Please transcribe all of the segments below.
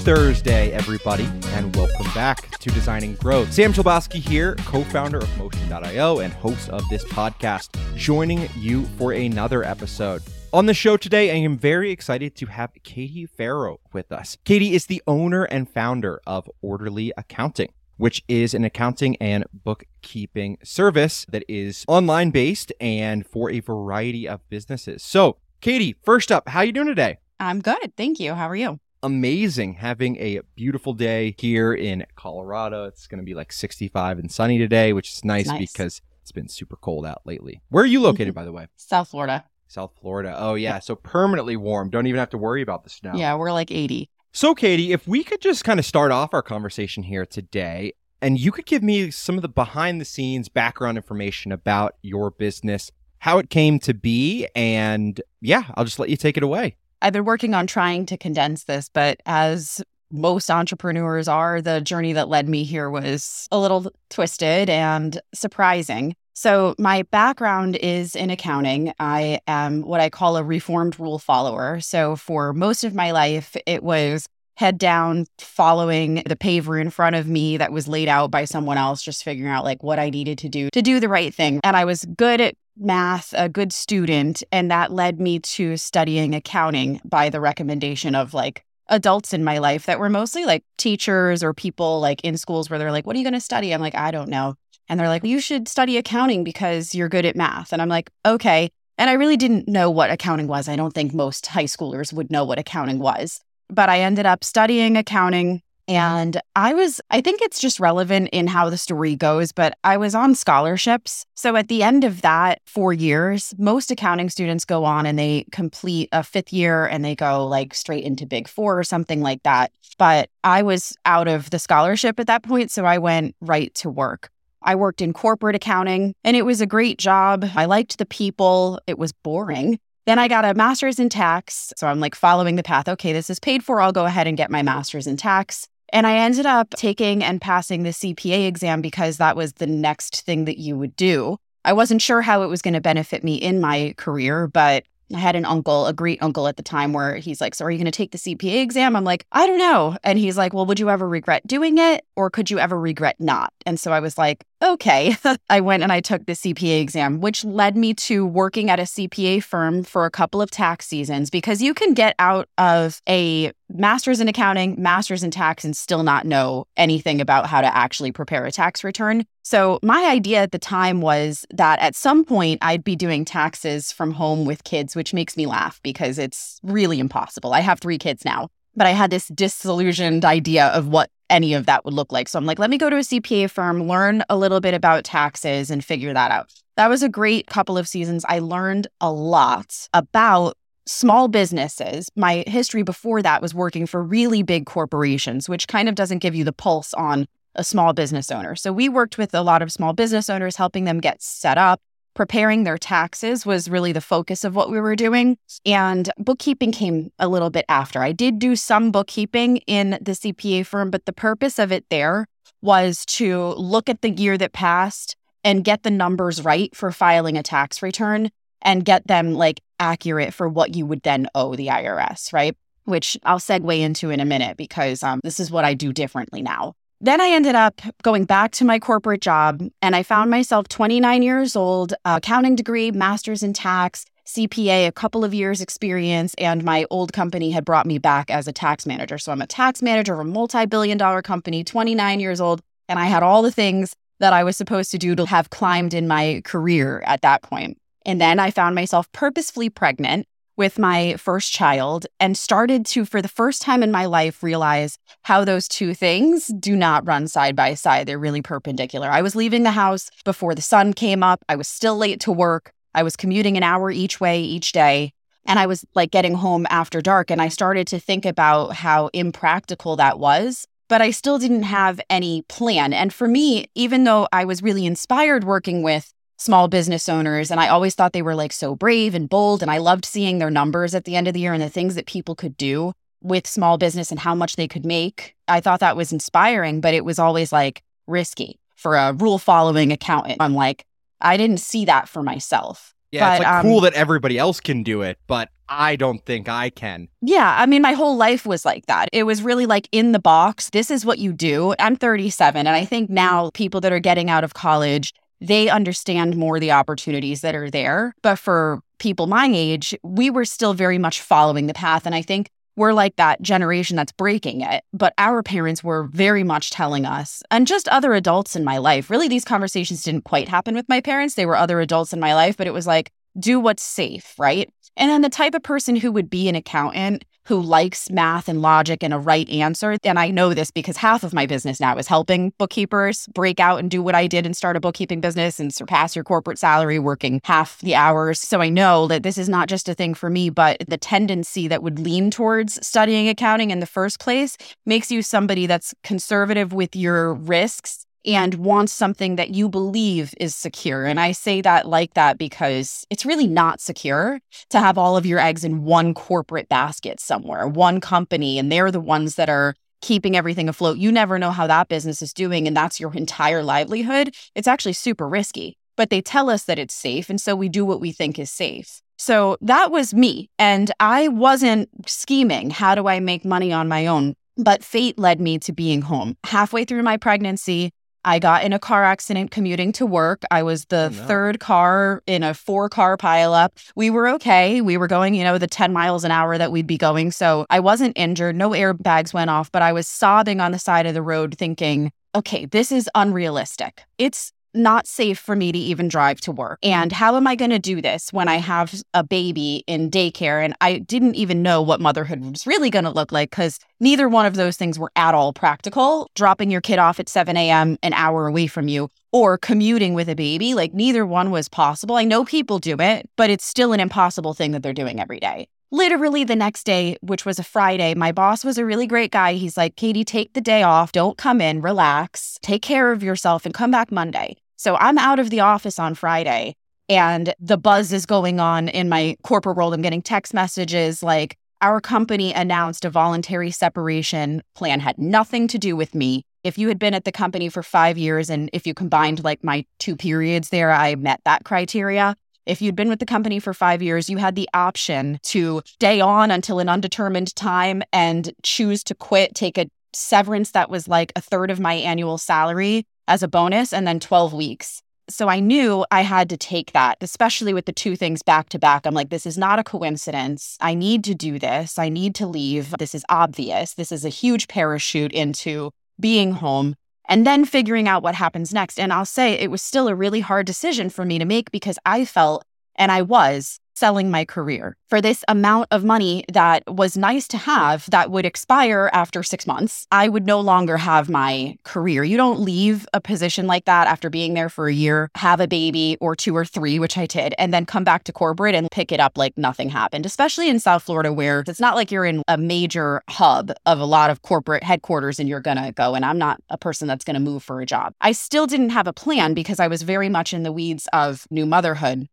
Thursday, everybody, and welcome back to Designing Growth. Sam Chilbowski here, co founder of Motion.io and host of this podcast, joining you for another episode. On the show today, I am very excited to have Katie Ferro with us. Katie is the owner and founder of Orderly Accounting which is an accounting and bookkeeping service that is online based and for a variety of businesses. So, Katie, first up, how are you doing today? I'm good. Thank you. How are you? Amazing having a beautiful day here in Colorado. It's going to be like 65 and sunny today, which is nice, nice. because it's been super cold out lately. Where are you located, mm-hmm. by the way? South Florida. South Florida. Oh, yeah. So permanently warm. Don't even have to worry about the snow. Yeah, we're like 80. So, Katie, if we could just kind of start off our conversation here today, and you could give me some of the behind the scenes background information about your business, how it came to be, and yeah, I'll just let you take it away. I've been working on trying to condense this, but as most entrepreneurs are, the journey that led me here was a little twisted and surprising. So, my background is in accounting. I am what I call a reformed rule follower. So, for most of my life, it was head down following the paver in front of me that was laid out by someone else, just figuring out like what I needed to do to do the right thing. And I was good at math, a good student. And that led me to studying accounting by the recommendation of like adults in my life that were mostly like teachers or people like in schools where they're like, What are you going to study? I'm like, I don't know. And they're like, you should study accounting because you're good at math. And I'm like, okay. And I really didn't know what accounting was. I don't think most high schoolers would know what accounting was. But I ended up studying accounting. Mm-hmm. And I was, I think it's just relevant in how the story goes, but I was on scholarships. So at the end of that four years, most accounting students go on and they complete a fifth year and they go like straight into Big Four or something like that. But I was out of the scholarship at that point. So I went right to work. I worked in corporate accounting and it was a great job. I liked the people. It was boring. Then I got a master's in tax. So I'm like following the path. Okay, this is paid for. I'll go ahead and get my master's in tax. And I ended up taking and passing the CPA exam because that was the next thing that you would do. I wasn't sure how it was going to benefit me in my career, but I had an uncle, a great uncle at the time, where he's like, So are you going to take the CPA exam? I'm like, I don't know. And he's like, Well, would you ever regret doing it or could you ever regret not? And so I was like, Okay. I went and I took the CPA exam, which led me to working at a CPA firm for a couple of tax seasons because you can get out of a master's in accounting, master's in tax, and still not know anything about how to actually prepare a tax return. So, my idea at the time was that at some point I'd be doing taxes from home with kids, which makes me laugh because it's really impossible. I have three kids now, but I had this disillusioned idea of what any of that would look like. So, I'm like, let me go to a CPA firm, learn a little bit about taxes, and figure that out. That was a great couple of seasons. I learned a lot about small businesses. My history before that was working for really big corporations, which kind of doesn't give you the pulse on a small business owner. So we worked with a lot of small business owners, helping them get set up. Preparing their taxes was really the focus of what we were doing. And bookkeeping came a little bit after. I did do some bookkeeping in the CPA firm, but the purpose of it there was to look at the year that passed and get the numbers right for filing a tax return and get them like accurate for what you would then owe the IRS, right? Which I'll segue into in a minute because um, this is what I do differently now. Then I ended up going back to my corporate job and I found myself 29 years old, accounting degree, master's in tax, CPA, a couple of years experience, and my old company had brought me back as a tax manager. So I'm a tax manager of a multi billion dollar company, 29 years old, and I had all the things that I was supposed to do to have climbed in my career at that point. And then I found myself purposefully pregnant with my first child and started to, for the first time in my life, realize how those two things do not run side by side. They're really perpendicular. I was leaving the house before the sun came up. I was still late to work. I was commuting an hour each way each day. And I was like getting home after dark. And I started to think about how impractical that was. But I still didn't have any plan. And for me, even though I was really inspired working with small business owners. And I always thought they were like so brave and bold. And I loved seeing their numbers at the end of the year and the things that people could do with small business and how much they could make. I thought that was inspiring, but it was always like risky for a rule following accountant. I'm like, I didn't see that for myself. Yeah, but, it's like um, cool that everybody else can do it, but I don't think I can. Yeah. I mean, my whole life was like that. It was really like in the box. This is what you do. I'm 37. And I think now people that are getting out of college, they understand more the opportunities that are there. But for people my age, we were still very much following the path. And I think we're like that generation that's breaking it. But our parents were very much telling us, and just other adults in my life. Really, these conversations didn't quite happen with my parents. They were other adults in my life, but it was like, do what's safe, right? And then the type of person who would be an accountant who likes math and logic and a right answer. And I know this because half of my business now is helping bookkeepers break out and do what I did and start a bookkeeping business and surpass your corporate salary working half the hours. So I know that this is not just a thing for me, but the tendency that would lean towards studying accounting in the first place makes you somebody that's conservative with your risks and wants something that you believe is secure. And I say that like that because it's really not secure to have all of your eggs in one corporate basket somewhere, one company, and they're the ones that are keeping everything afloat. You never know how that business is doing, and that's your entire livelihood. It's actually super risky, but they tell us that it's safe. And so we do what we think is safe. So that was me. And I wasn't scheming, how do I make money on my own? But fate led me to being home. Halfway through my pregnancy, I got in a car accident commuting to work. I was the oh, no. third car in a four car pileup. We were okay. We were going, you know, the 10 miles an hour that we'd be going. So I wasn't injured. No airbags went off, but I was sobbing on the side of the road thinking, okay, this is unrealistic. It's not safe for me to even drive to work. And how am I going to do this when I have a baby in daycare? And I didn't even know what motherhood was really going to look like because neither one of those things were at all practical. Dropping your kid off at 7 a.m., an hour away from you, or commuting with a baby, like neither one was possible. I know people do it, but it's still an impossible thing that they're doing every day. Literally the next day, which was a Friday, my boss was a really great guy. He's like, Katie, take the day off. Don't come in, relax, take care of yourself, and come back Monday. So I'm out of the office on Friday and the buzz is going on in my corporate world. I'm getting text messages like, our company announced a voluntary separation plan, had nothing to do with me. If you had been at the company for five years and if you combined like my two periods there, I met that criteria. If you'd been with the company for five years, you had the option to stay on until an undetermined time and choose to quit, take a severance that was like a third of my annual salary as a bonus, and then 12 weeks. So I knew I had to take that, especially with the two things back to back. I'm like, this is not a coincidence. I need to do this. I need to leave. This is obvious. This is a huge parachute into being home and then figuring out what happens next. And I'll say it was still a really hard decision for me to make because I felt, and I was selling my career for this amount of money that was nice to have that would expire after six months. I would no longer have my career. You don't leave a position like that after being there for a year, have a baby or two or three, which I did, and then come back to corporate and pick it up like nothing happened, especially in South Florida, where it's not like you're in a major hub of a lot of corporate headquarters and you're going to go. And I'm not a person that's going to move for a job. I still didn't have a plan because I was very much in the weeds of new motherhood.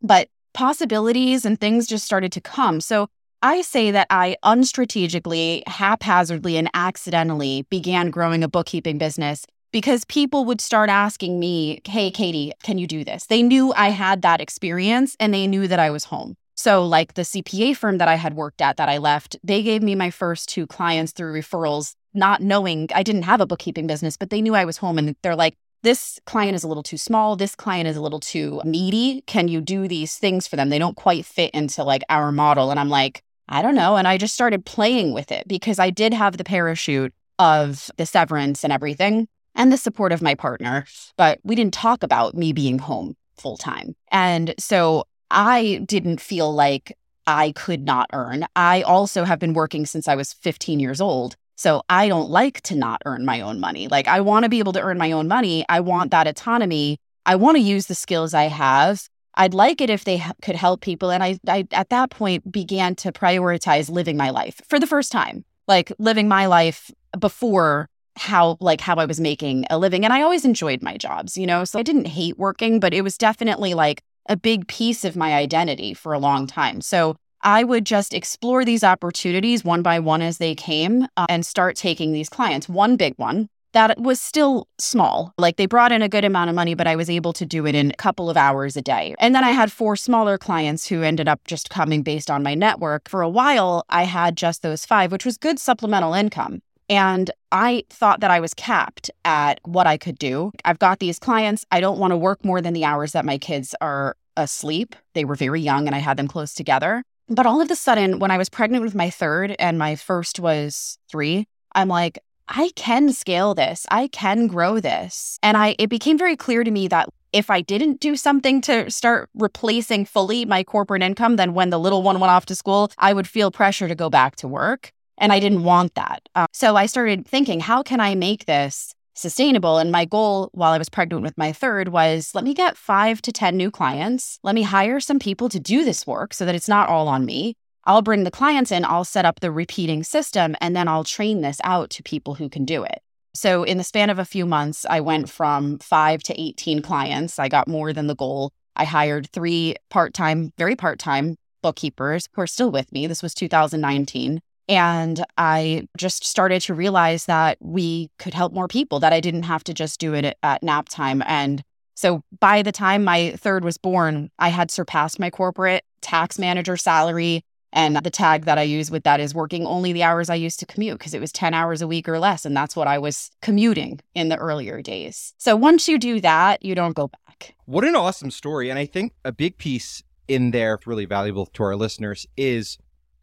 But possibilities and things just started to come. So I say that I unstrategically, haphazardly, and accidentally began growing a bookkeeping business because people would start asking me, Hey, Katie, can you do this? They knew I had that experience and they knew that I was home. So, like the CPA firm that I had worked at that I left, they gave me my first two clients through referrals, not knowing I didn't have a bookkeeping business, but they knew I was home. And they're like, this client is a little too small. This client is a little too needy. Can you do these things for them? They don't quite fit into like our model. And I'm like, I don't know. And I just started playing with it because I did have the parachute of the severance and everything and the support of my partner. But we didn't talk about me being home full time. And so I didn't feel like I could not earn. I also have been working since I was 15 years old. So I don't like to not earn my own money. Like I want to be able to earn my own money. I want that autonomy. I want to use the skills I have. I'd like it if they h- could help people. And I, I, at that point, began to prioritize living my life for the first time, like living my life before how like how I was making a living and I always enjoyed my jobs, you know. So I didn't hate working, but it was definitely like a big piece of my identity for a long time. So I would just explore these opportunities one by one as they came uh, and start taking these clients. One big one that was still small. Like they brought in a good amount of money, but I was able to do it in a couple of hours a day. And then I had four smaller clients who ended up just coming based on my network. For a while, I had just those five, which was good supplemental income. And I thought that I was capped at what I could do. I've got these clients. I don't want to work more than the hours that my kids are asleep. They were very young and I had them close together. But all of a sudden, when I was pregnant with my third and my first was three, I'm like, I can scale this. I can grow this. And I it became very clear to me that if I didn't do something to start replacing fully my corporate income, then when the little one went off to school, I would feel pressure to go back to work. And I didn't want that. Uh, so I started thinking, how can I make this sustainable? And my goal while I was pregnant with my third was let me get five to 10 new clients. Let me hire some people to do this work so that it's not all on me. I'll bring the clients in, I'll set up the repeating system, and then I'll train this out to people who can do it. So, in the span of a few months, I went from five to 18 clients. I got more than the goal. I hired three part time, very part time bookkeepers who are still with me. This was 2019. And I just started to realize that we could help more people, that I didn't have to just do it at nap time. And so by the time my third was born, I had surpassed my corporate tax manager salary. And the tag that I use with that is working only the hours I used to commute because it was 10 hours a week or less. And that's what I was commuting in the earlier days. So once you do that, you don't go back. What an awesome story. And I think a big piece in there, really valuable to our listeners, is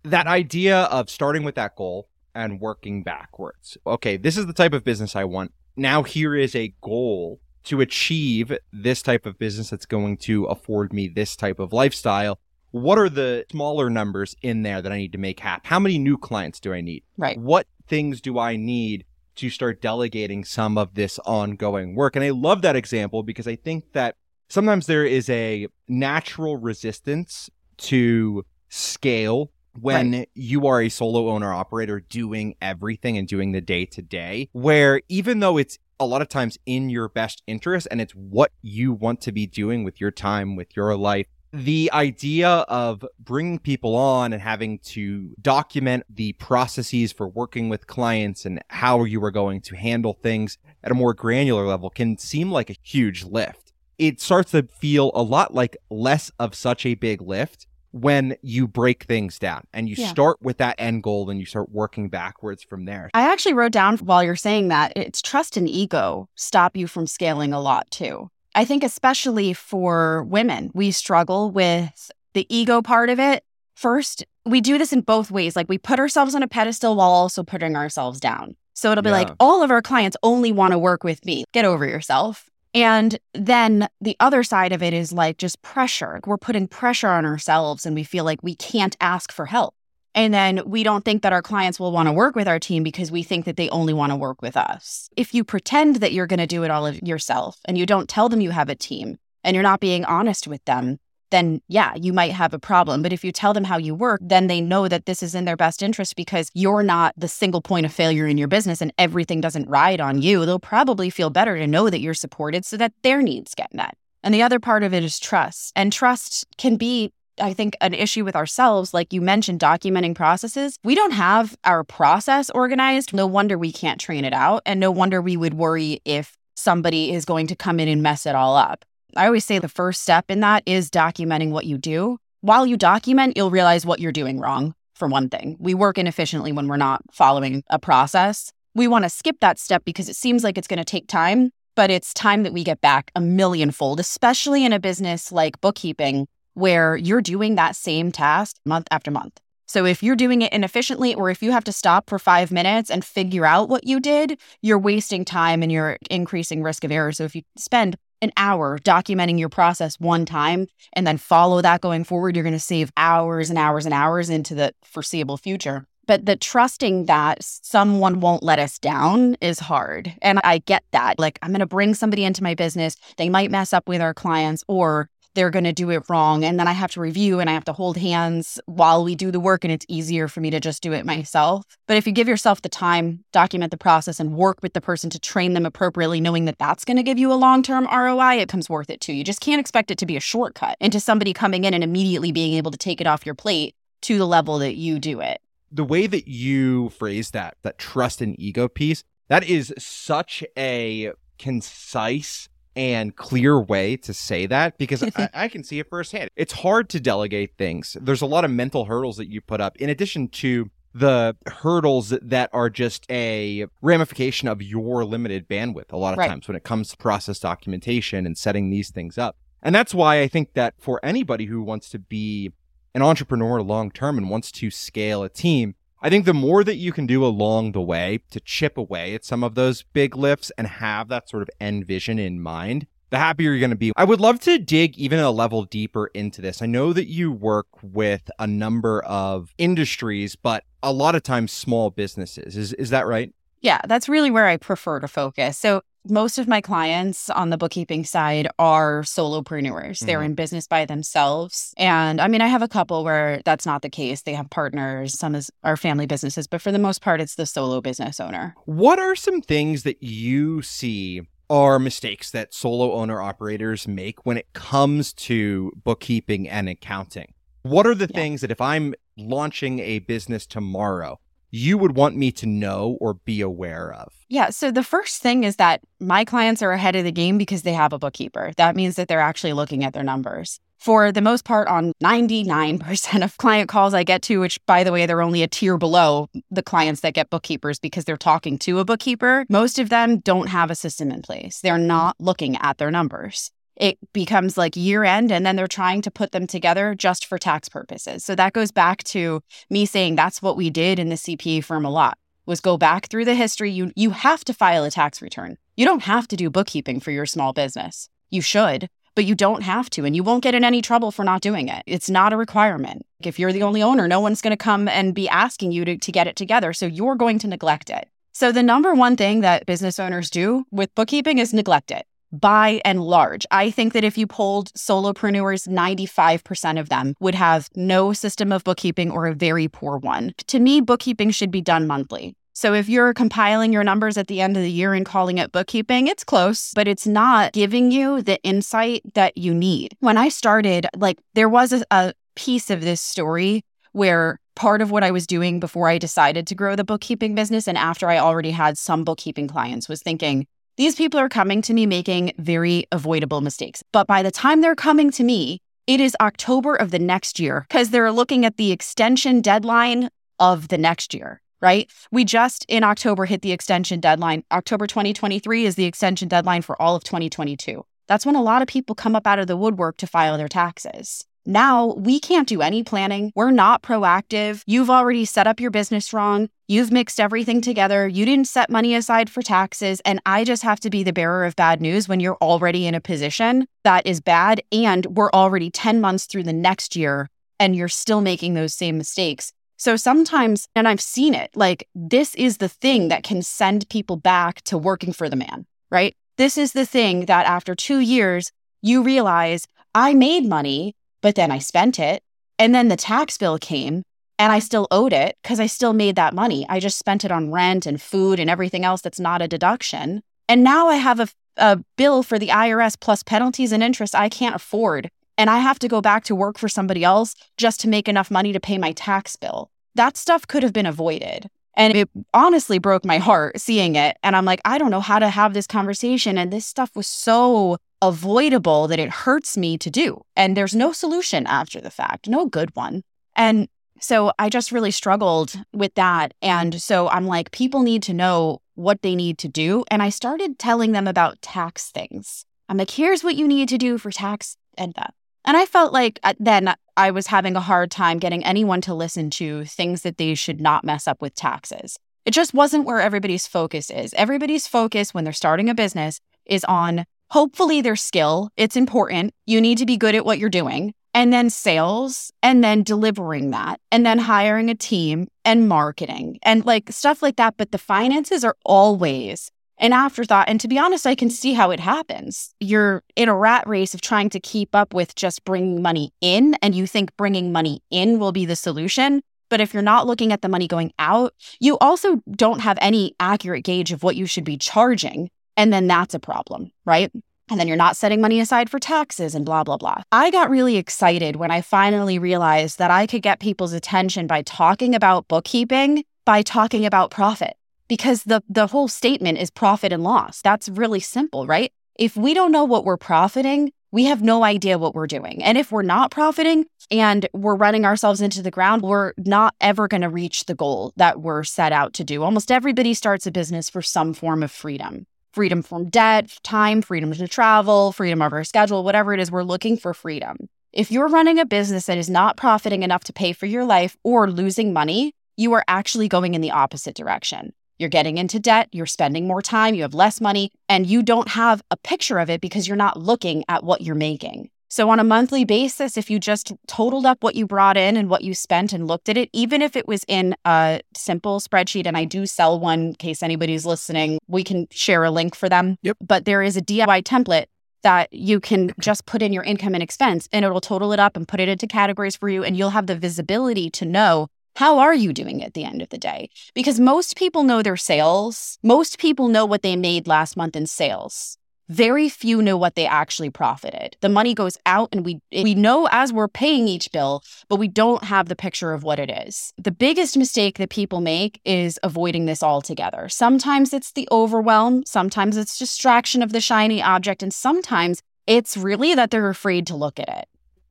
that idea of starting with that goal and working backwards. Okay, this is the type of business I want. Now, here is a goal to achieve this type of business that's going to afford me this type of lifestyle. What are the smaller numbers in there that I need to make happen? How many new clients do I need? Right. What things do I need to start delegating some of this ongoing work? And I love that example because I think that sometimes there is a natural resistance to scale when right. you are a solo owner operator doing everything and doing the day to day, where even though it's a lot of times in your best interest and it's what you want to be doing with your time, with your life, the idea of bringing people on and having to document the processes for working with clients and how you are going to handle things at a more granular level can seem like a huge lift. It starts to feel a lot like less of such a big lift when you break things down and you yeah. start with that end goal and you start working backwards from there. I actually wrote down while you're saying that it's trust and ego stop you from scaling a lot too. I think, especially for women, we struggle with the ego part of it. First, we do this in both ways. Like we put ourselves on a pedestal while also putting ourselves down. So it'll be yeah. like, all of our clients only want to work with me. Get over yourself. And then the other side of it is like just pressure. We're putting pressure on ourselves and we feel like we can't ask for help. And then we don't think that our clients will want to work with our team because we think that they only want to work with us. If you pretend that you're going to do it all of yourself and you don't tell them you have a team and you're not being honest with them, then yeah, you might have a problem. But if you tell them how you work, then they know that this is in their best interest because you're not the single point of failure in your business and everything doesn't ride on you. They'll probably feel better to know that you're supported so that their needs get met. And the other part of it is trust. And trust can be I think an issue with ourselves, like you mentioned, documenting processes. We don't have our process organized. No wonder we can't train it out. And no wonder we would worry if somebody is going to come in and mess it all up. I always say the first step in that is documenting what you do. While you document, you'll realize what you're doing wrong, for one thing. We work inefficiently when we're not following a process. We want to skip that step because it seems like it's going to take time, but it's time that we get back a millionfold, especially in a business like bookkeeping, where you're doing that same task month after month. So if you're doing it inefficiently, or if you have to stop for five minutes and figure out what you did, you're wasting time and you're increasing risk of error. So if you spend an hour documenting your process one time and then follow that going forward, you're going to save hours and hours and hours into the foreseeable future. But the trusting that someone won't let us down is hard. And I get that. Like, I'm going to bring somebody into my business. They might mess up with our clients, or they're going to do it wrong. And then I have to review and I have to hold hands while we do the work. And it's easier for me to just do it myself. But if you give yourself the time, document the process, and work with the person to train them appropriately, knowing that that's going to give you a long term ROI, it comes worth it too. You just can't expect it to be a shortcut into somebody coming in and immediately being able to take it off your plate to the level that you do it. The way that you phrase that, that trust and ego piece, That is such a concise and clear way to say that because I, I, can see it firsthand. It's hard to delegate things. There's a lot of mental hurdles that you put up in addition to the hurdles that are just a ramification of your limited bandwidth a lot of right. times when it comes to process documentation and setting these things up. And that's why I think that for anybody who wants to be an entrepreneur long term and wants to scale a team, I think the more that you can do along the way to chip away at some of those big lifts and have that sort of end vision in mind, the happier you're going to be. I would love to dig even a level deeper into this. I know that you work with a number of industries, but a lot of times small businesses. Is is that right? Yeah, that's really where I prefer to focus. So most of my clients on the bookkeeping side are solopreneurs. Mm-hmm. They're in business by themselves. And I mean, I have a couple where that's not the case. They have partners, some is, are family businesses, but for the most part, it's the solo business owner. What are some things that you see are mistakes that solo owner operators make when it comes to bookkeeping and accounting? What are the yeah. things that if I'm launching a business tomorrow, you would want me to know or be aware of? Yeah. So the first thing is that my clients are ahead of the game because they have a bookkeeper. That means that they're actually looking at their numbers. For the most part, on 99% of client calls I get to, which by the way, they're only a tier below the clients that get bookkeepers because they're talking to a bookkeeper, most of them don't have a system in place. They're not looking at their numbers it becomes like year end and then they're trying to put them together just for tax purposes. So that goes back to me saying that's what we did in the CPA firm a lot was go back through the history. You you have to file a tax return. You don't have to do bookkeeping for your small business. You should, but you don't have to and you won't get in any trouble for not doing it. It's not a requirement. If you're the only owner, no one's going to come and be asking you to, to get it together. So you're going to neglect it. So the number one thing that business owners do with bookkeeping is neglect it by and large. I think that if you polled solopreneurs, 95% of them would have no system of bookkeeping or a very poor one. To me, bookkeeping should be done monthly. So if you're compiling your numbers at the end of the year and calling it bookkeeping, it's close, but it's not giving you the insight that you need. When I started, like there was a, a piece of this story where part of what I was doing before I decided to grow the bookkeeping business and after I already had some bookkeeping clients was thinking, these people are coming to me making very avoidable mistakes. But by the time they're coming to me, it is October of the next year because they're looking at the extension deadline of the next year, right? We just in October hit the extension deadline. October 2023 is the extension deadline for all of 2022. That's when a lot of people come up out of the woodwork to file their taxes. Now we can't do any planning. We're not proactive. You've already set up your business wrong. You've mixed everything together. You didn't set money aside for taxes. And I just have to be the bearer of bad news when you're already in a position that is bad. And we're already 10 months through the next year and you're still making those same mistakes. So sometimes, and I've seen it, like this is the thing that can send people back to working for the man, right? This is the thing that after two years, you realize I made money but then I spent it. And then the tax bill came and I still owed it because I still made that money. I just spent it on rent and food and everything else that's not a deduction. And now I have a, a bill for the IRS plus penalties and interest I can't afford. And I have to go back to work for somebody else just to make enough money to pay my tax bill. That stuff could have been avoided. And it honestly broke my heart seeing it. And I'm like, I don't know how to have this conversation. And this stuff was so avoidable that it hurts me to do. And there's no solution after the fact, no good one. And so I just really struggled with that. And so I'm like, people need to know what they need to do. And I started telling them about tax things. I'm like, here's what you need to do for tax and that. And I felt like uh, then I was having a hard time getting anyone to listen to things that they should not mess up with taxes. It just wasn't where everybody's focus is. Everybody's focus when they're starting a business is on hopefully their skill. It's important. You need to be good at what you're doing. And then sales, and then delivering that, and then hiring a team and marketing and like stuff like that. But the finances are always an afterthought. And to be honest, I can see how it happens. You're in a rat race of trying to keep up with just bringing money in, and you think bringing money in will be the solution. But if you're not looking at the money going out, you also don't have any accurate gauge of what you should be charging and then that's a problem, right? And then you're not setting money aside for taxes and blah, blah, blah. I got really excited when I finally realized that I could get people's attention by talking about bookkeeping, by talking about profit. because the the whole statement is profit and loss. That's really simple, right? If we don't know what we're profiting, we have no idea what we're doing. And if we're not profiting and we're running ourselves into the ground, we're not ever going to reach the goal that we're set out to do. Almost everybody starts a business for some form of freedom freedom from debt, time, freedom to travel, freedom of our schedule, whatever it is, we're looking for freedom. If you're running a business that is not profiting enough to pay for your life or losing money, you are actually going in the opposite direction. You're getting into debt, you're spending more time, you have less money, and you don't have a picture of it because you're not looking at what you're making. So, on a monthly basis, if you just totaled up what you brought in and what you spent and looked at it, even if it was in a simple spreadsheet, and I do sell one in case anybody's listening, we can share a link for them. Yep. But there is a DIY template that you can just put in your income and expense and it'll total it up and put it into categories for you. And you'll have the visibility to know how are you doing at the end of the day? Because most people know their sales. Most people know what they made last month in sales. Very few know what they actually profited. The money goes out and we we know as we're paying each bill, but we don't have the picture of what it is. The biggest mistake that people make is avoiding this altogether. Sometimes it's the overwhelm, sometimes it's distraction of the shiny object, and sometimes it's really that they're afraid to look at it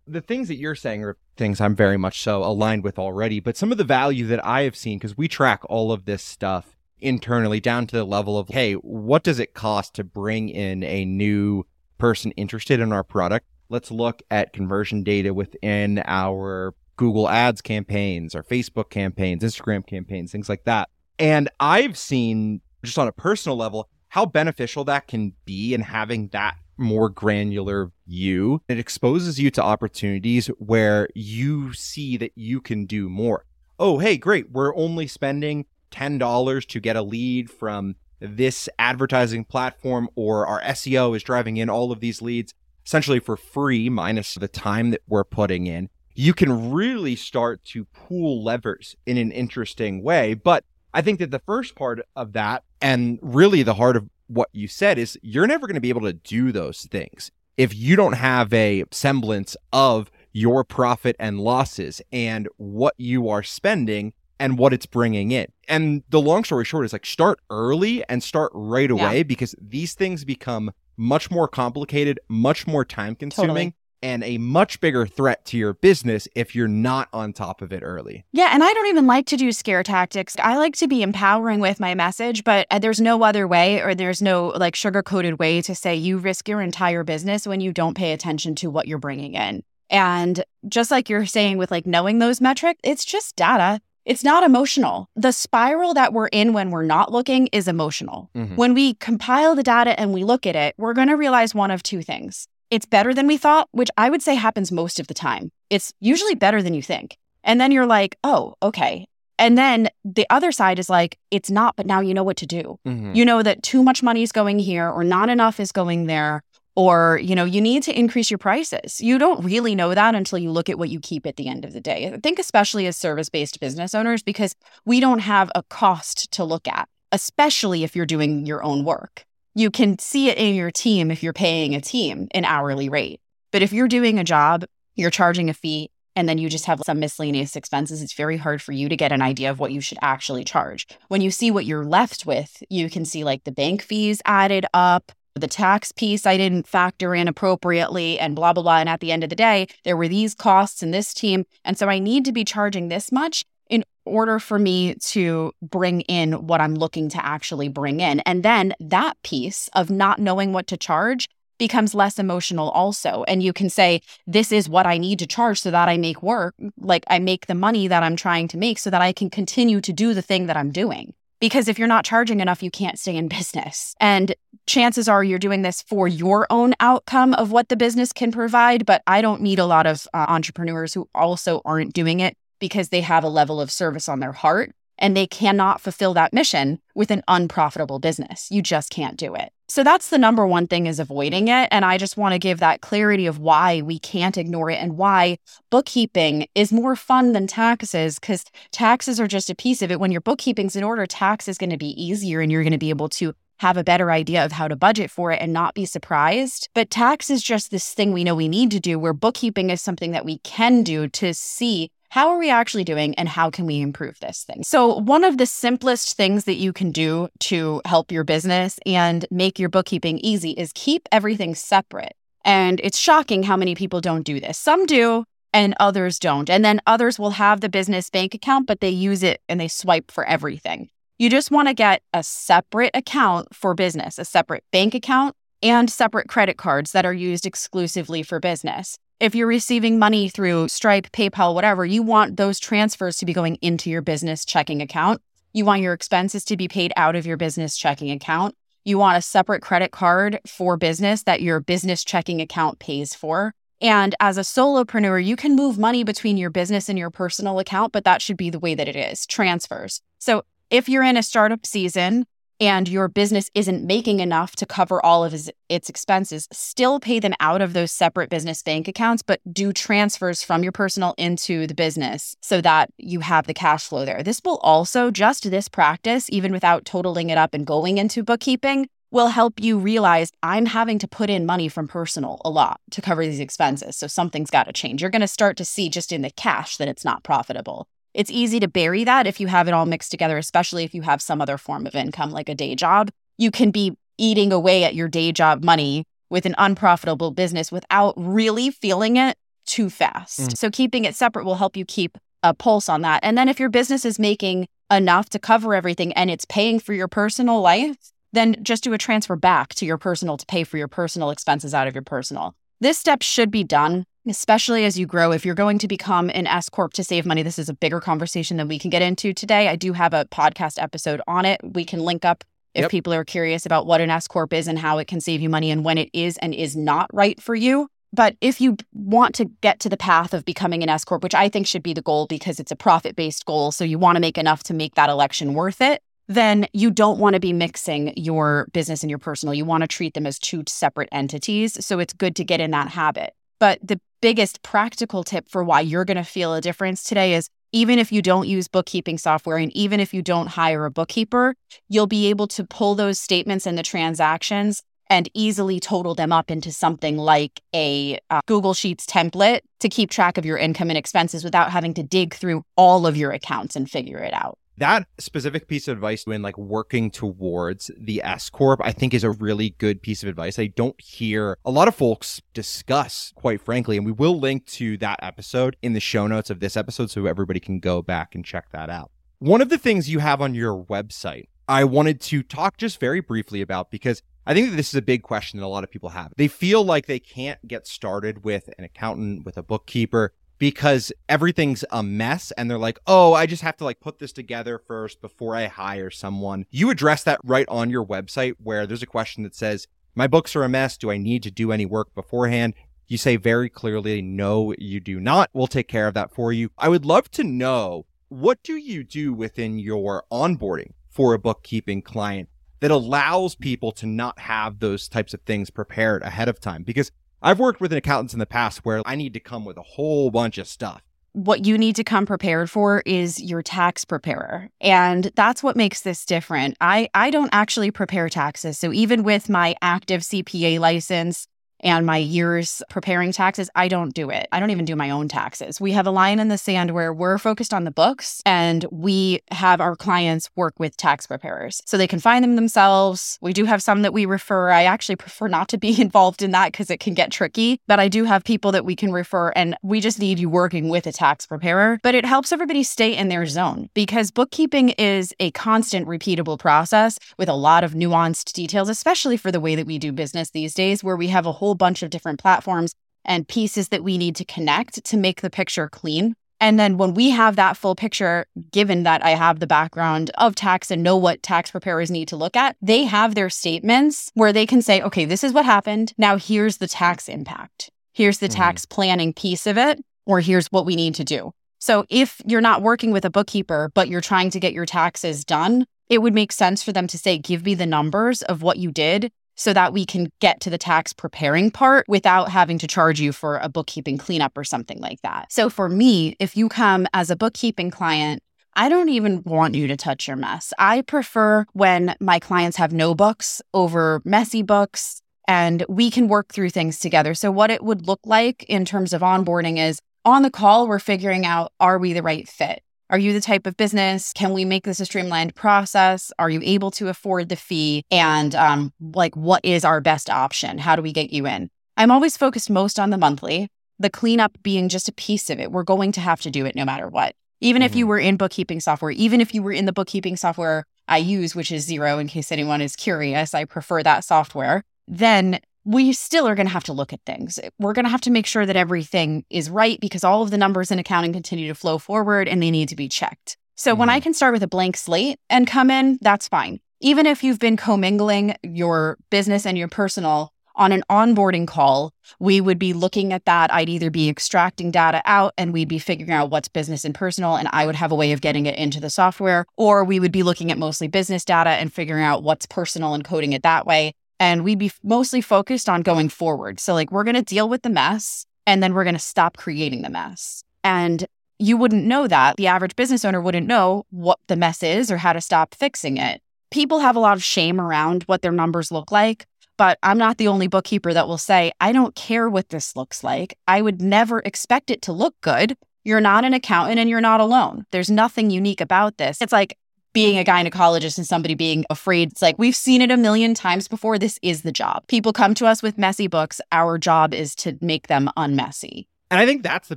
the things that you're saying are things I'm very much so aligned with already, but some of the value that I have seen, because we track all of this stuff internally down to the level of, hey, what does it cost to bring in a new person interested in our product? Let's look at conversion data within our Google Ads campaigns, our Facebook campaigns, Instagram campaigns, things like that. And I've seen just on a personal level how beneficial that can be in having that more granular view. It exposes you to opportunities where you see that you can do more. Oh, hey, great. We're only spending $10 to get a lead from this advertising platform, or our SEO is driving in all of these leads essentially for free, minus the time that we're putting in. You can really start to pool levers in an interesting way. But I think that the first part of that, and really the heart of what you said is you're never going to be able to do those things if you don't have a semblance of your profit and losses and what you are spending and what it's bringing in. And the long story short is like start early and start right away yeah. because these things become much more complicated, much more time consuming. Totally and a much bigger threat to your business if you're not on top of it early. Yeah, and I don't even like to do scare tactics. I like to be empowering with my message, but uh, there's no other way or there's no like sugar coated way to say you risk your entire business when you don't pay attention to what you're bringing in. And just like you're saying with like knowing those metrics, it's just data. It's not emotional. The spiral that we're in when we're not looking is emotional. Mm-hmm. When we compile the data and we look at it, we're going to realize one of two things it's better than we thought, which I would say happens most of the time. It's usually better than you think. And then you're like, oh, okay. And then the other side is like, it's not, but now you know what to do. Mm-hmm. You know that too much money is going here or not enough is going there. Or, you know, you need to increase your prices. You don't really know that until you look at what you keep at the end of the day. I think, especially as service based business owners, because we don't have a cost to look at, especially if you're doing your own work. You can see it in your team if you're paying a team an hourly rate. But if you're doing a job, you're charging a fee, and then you just have some miscellaneous expenses, it's very hard for you to get an idea of what you should actually charge. When you see what you're left with, you can see like the bank fees added up, the tax piece I didn't factor in appropriately, and blah, blah, blah. And at the end of the day, there were these costs in this team. And so I need to be charging this much in order for me to bring in what I'm looking to actually bring in. And then that piece of not knowing what to charge becomes less emotional also. And you can say, this is what I need to charge so that I make work, like I make the money that I'm trying to make so that I can continue to do the thing that I'm doing. Because if you're not charging enough, you can't stay in business. And chances are you're doing this for your own outcome of what the business can provide. But I don't meet a lot of uh, entrepreneurs who also aren't doing it because they have a level of service on their heart and they cannot fulfill that mission with an unprofitable business. You just can't do it. So that's the number one thing is avoiding it. And I just want to give that clarity of why we can't ignore it and why bookkeeping is more fun than taxes because taxes are just a piece of it. When your bookkeeping's in order, tax is going to be easier and you're going to be able to have a better idea of how to budget for it and not be surprised. But tax is just this thing we know we need to do, where bookkeeping is something that we can do to see how are we actually doing and how can we improve this thing? So, one of the simplest things that you can do to help your business and make your bookkeeping easy is keep everything separate. And it's shocking how many people don't do this. Some do, and others don't. And then others will have the business bank account, but they use it and they swipe for everything. You just want to get a separate account for business, a separate bank account, and separate credit cards that are used exclusively for business. If you're receiving money through Stripe, PayPal, whatever, you want those transfers to be going into your business checking account. You want your expenses to be paid out of your business checking account. You want a separate credit card for business that your business checking account pays for. And as a solopreneur, you can move money between your business and your personal account, but that should be the way that it is transfers. So if you're in a startup season and your business isn't making enough to cover all of his, its expenses, still pay them out of those separate business bank accounts, but do transfers from your personal into the business so that you have the cash flow there. This will also, just this practice, even without totaling it up and going into bookkeeping, will help you realize I'm having to put in money from personal a lot to cover these expenses. So something's got to change. You're going to start to see just in the cash that it's not profitable. It's easy to bury that if you have it all mixed together, especially if you have some other form of income like a day job. You can be eating away at your day job money with an unprofitable business without really feeling it too fast. Mm. So keeping it separate will help you keep a pulse on that. And then if your business is making enough to cover everything and it's paying for your personal life, then just do a transfer back to your personal to pay for your personal expenses out of your personal. This step should be done especially as you grow. If you're going to become an S Corp to save money, this is a bigger conversation than we can get into today. I do have a podcast episode on it. We can link up if yep. people are curious about what an S Corp is and how it can save you money and when it is and is not right for you. But if you want to get to the path of becoming an S Corp, which I think should be the goal because it's a profit based goal, so you want to make enough to make that election worth it, then you don't want to be mixing your business and your personal. You want to treat them as two separate entities. So it's good to get in that habit. But the biggest practical tip for why you're going to feel a difference today is even if you don't use bookkeeping software and even if you don't hire a bookkeeper, you'll be able to pull those statements and the transactions and easily total them up into something like a uh, Google Sheets template to keep track of your income and expenses without having to dig through all of your accounts and figure it out that specific piece of advice when like working towards the S corp I think is a really good piece of advice. I don't hear a lot of folks discuss quite frankly and we will link to that episode in the show notes of this episode so everybody can go back and check that out. One of the things you have on your website I wanted to talk just very briefly about because I think that this is a big question that a lot of people have. They feel like they can't get started with an accountant, with a bookkeeper because everything's a mess and they're like, "Oh, I just have to like put this together first before I hire someone." You address that right on your website where there's a question that says, "My books are a mess. Do I need to do any work beforehand?" You say very clearly, "No, you do not. We'll take care of that for you." I would love to know what do you do within your onboarding for a bookkeeping client that allows people to not have those types of things prepared ahead of time because I've worked with accountants in the past where I need to come with a whole bunch of stuff. What you need to come prepared for is your tax preparer. And that's what makes this different. I, I don't actually prepare taxes. So even with my active CPA license, and my years preparing taxes, I don't do it. I don't even do my own taxes. We have a line in the sand where we're focused on the books and we have our clients work with tax preparers so they can find them themselves. We do have some that we refer. I actually prefer not to be involved in that because it can get tricky, but I do have people that we can refer and we just need you working with a tax preparer. But it helps everybody stay in their zone because bookkeeping is a constant repeatable process with a lot of nuanced details, especially for the way that we do business these days, where we have a whole whole bunch of different platforms and pieces that we need to connect to make the picture clean. And then when we have that full picture, given that I have the background of tax and know what tax preparers need to look at, they have their statements where they can say, okay, this is what happened. Now here's the tax impact. Here's the mm. tax planning piece of it, or here's what we need to do. So if you're not working with a bookkeeper, but you're trying to get your taxes done, it would make sense for them to say, give me the numbers of what you did so that we can get to the tax preparing part without having to charge you for a bookkeeping cleanup or something like that. So for me, if you come as a bookkeeping client, I don't even want you to touch your mess. I prefer when my clients have no books over messy books and we can work through things together. So, what it would look like in terms of onboarding is on the call, we're figuring out are we the right fit? Are you the type of business? Can we make this a streamlined process? Are you able to afford the fee? And um, like, what is our best option? How do we get you in? I'm always focused most on the monthly, the cleanup being just a piece of it. We're going to have to do it no matter what. Even mm-hmm. if you mm-hmm. were in bookkeeping software, even if you were in the bookkeeping software I use, which is Xero, in case anyone is curious, I prefer that software, then we still are going to have to look at things. We're going to have to make sure that everything is right because all of the numbers in accounting continue to flow forward and they need to be checked. So mm-hmm. when I mm-hmm. can start with a blank slate and come in, that's fine. Even if you've been commingling your business and your personal on an onboarding call, we would be looking at that. I'd either be extracting data out and we'd be figuring out what's business and personal, and I would have a way of getting it into the software, or we would be looking at mostly business data and figuring out what's personal and coding it that way and we'd be mostly focused on going forward. So, like, we're going to deal with the mess and then we're going to stop creating the mess. And you wouldn't know that. The average business owner wouldn't know what the mess is or how to stop fixing it. People have a lot of shame around what their numbers look like, but I'm not the only bookkeeper that will say, I don't care what this looks like. I would never expect it to look good. You're not an accountant and you're not alone. There's nothing unique about this. It's like being a gynecologist and somebody being afraid. It's like we've seen it a million times before. This is the job. People come to us with messy books. Our job is to make them unmessy. And I think that's the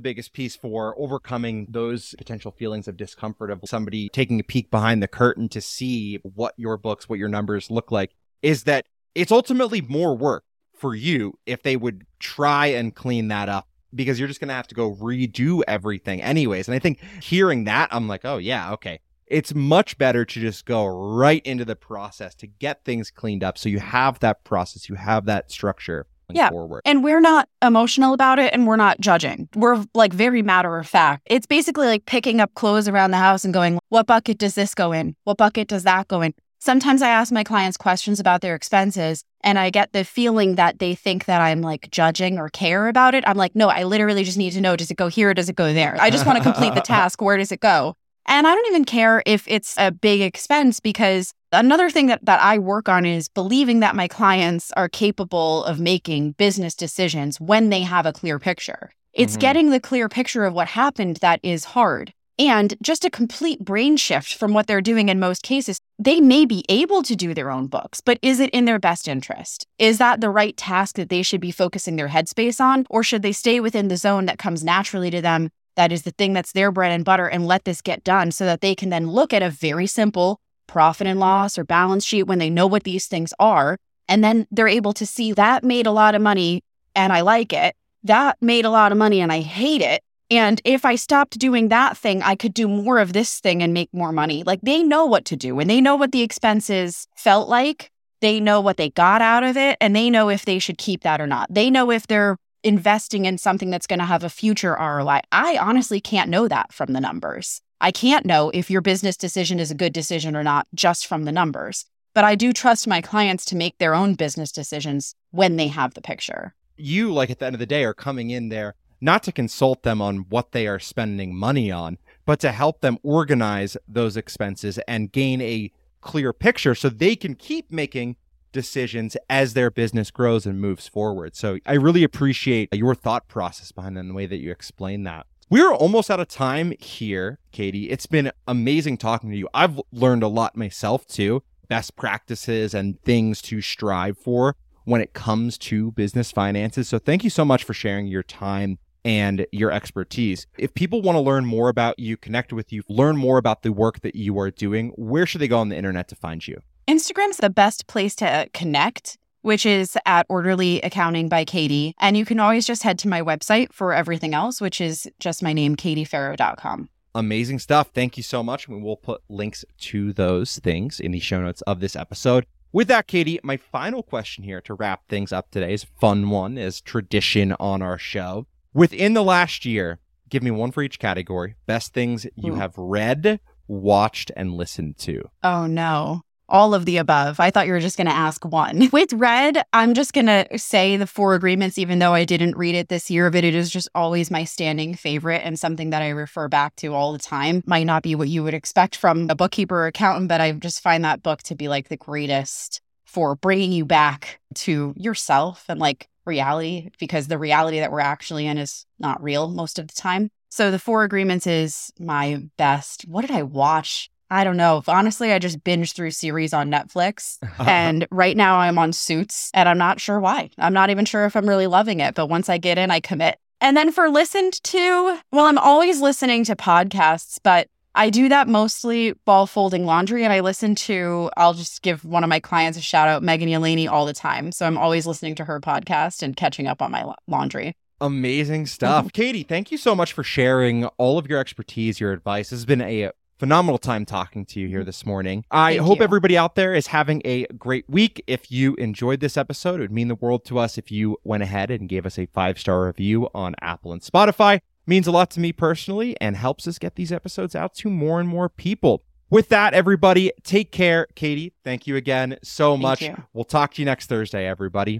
biggest piece for overcoming those potential feelings of discomfort of somebody taking a peek behind the curtain to see what your books, what your numbers look like, is that it's ultimately more work for you if they would try and clean that up because you're just going to have to go redo everything anyways. And I think hearing that, I'm like, oh, yeah, okay it's much better to just go right into the process to get things cleaned up. So you have that process you have that structure yeah. forward. And we're not emotional about it and we're not judging. We're like very matter of fact. It's basically like picking up clothes around the house and going what bucket does this go in? What bucket does that go in? Sometimes i ask my clients questions about their expenses and i get the feeling that they think that i'm like judging or care about it. I'm like no i literally just need to know does it go here or does it go there? I just want to complete the task. Where does it go and I don't even care if it's a big expense because another thing that, that I work on is believing that my clients are capable of making business decisions when they have a clear picture. It's mm-hmm. getting the clear picture of what happened that is hard. And just a complete brain shift from what they're doing in most cases. They may be able to do their own books, but is it in their best interest? Is that the right task that they should be focusing their headspace on? Or should they stay within the zone that comes naturally to them that is the thing that's their bread and butter and let this get done so that they can then look at a very simple profit and mm-hmm. loss or balance sheet when they know what these things are. And then they're able to see that made a lot of money and I like it. That made a lot of money and I hate it. And if I stopped doing that thing, I could do more of this thing and make more money. Like they know what to do and they know what the expenses felt like. They know what they got out of it and they know if they should keep that or not. They know if they're investing in something that's going to have a future ROI. I honestly can't know that from the numbers. I can't know if your business decision is a good decision or not just from the numbers. But I do trust my clients to make their own business decisions when they have the picture. You, like at the end of the day, are coming in there not to consult them on what they are spending money on, but to help them organize those expenses and gain a clear picture so they can keep making decisions as their business grows and moves forward. So I really appreciate your thought process behind and the way that you explain that. We're almost out of time here, Katie. It's been amazing talking to you. I've learned a lot myself too, best practices and things to strive for when it comes to business finances. So thank you so much for sharing your time and your expertise. If people want to learn more about you, connect with you, learn more about the work that you are doing, where should they go on the internet to find you? Instagram's the best place to connect, which is at Orderly Accounting by Katie. And you can always just head to my website for everything else, which is just my name, katieferro.com. Amazing stuff. Thank you so much. We will put links to those things in the show notes of this episode. With that, Katie, my final question here to wrap things up today is fun one, is tradition on our show. Within the last year, give me one for each category. Best things you Ooh. have read, watched, and listened to. Oh no all of the above. I thought you were just going to ask one. With Read, I'm just going to say the Four Agreements, even though I didn't read it this year, but it is just always my standing favorite and something that I refer back to all the time. Might not be what you would expect from a bookkeeper or accountant, but I just find that book to be like the greatest for bringing you back to yourself and like reality because the reality that we're actually in is not real most of the time. So the Four Agreements is my best. What did I watch? I don't know. Honestly, I just binge through series on Netflix. and right now I'm on Suits and I'm not sure why. I'm not even sure if I'm really loving it, but once I get in, I commit. And then for listened to, well, I'm always listening to podcasts, but I do that mostly while folding laundry. And I listen to, I'll just give one of my clients a shout out, Megan Yelani, all the time. So I'm always listening to her podcast and catching up on my laundry. Amazing stuff. Mm-hmm. Katie, thank you so much for sharing all of your expertise, your advice. This has been a phenomenal time talking to you here this morning. I Thank hope you. everybody out there is having a great week. If you enjoyed this episode, it would mean the world to us if you went ahead and gave us a five star review on Apple and Spotify. It means a lot to me personally and helps us get these episodes out to more and more people. With that, everybody, take care. Katie, thank you again so Thank much. you. We'll talk to you next Thursday, everybody.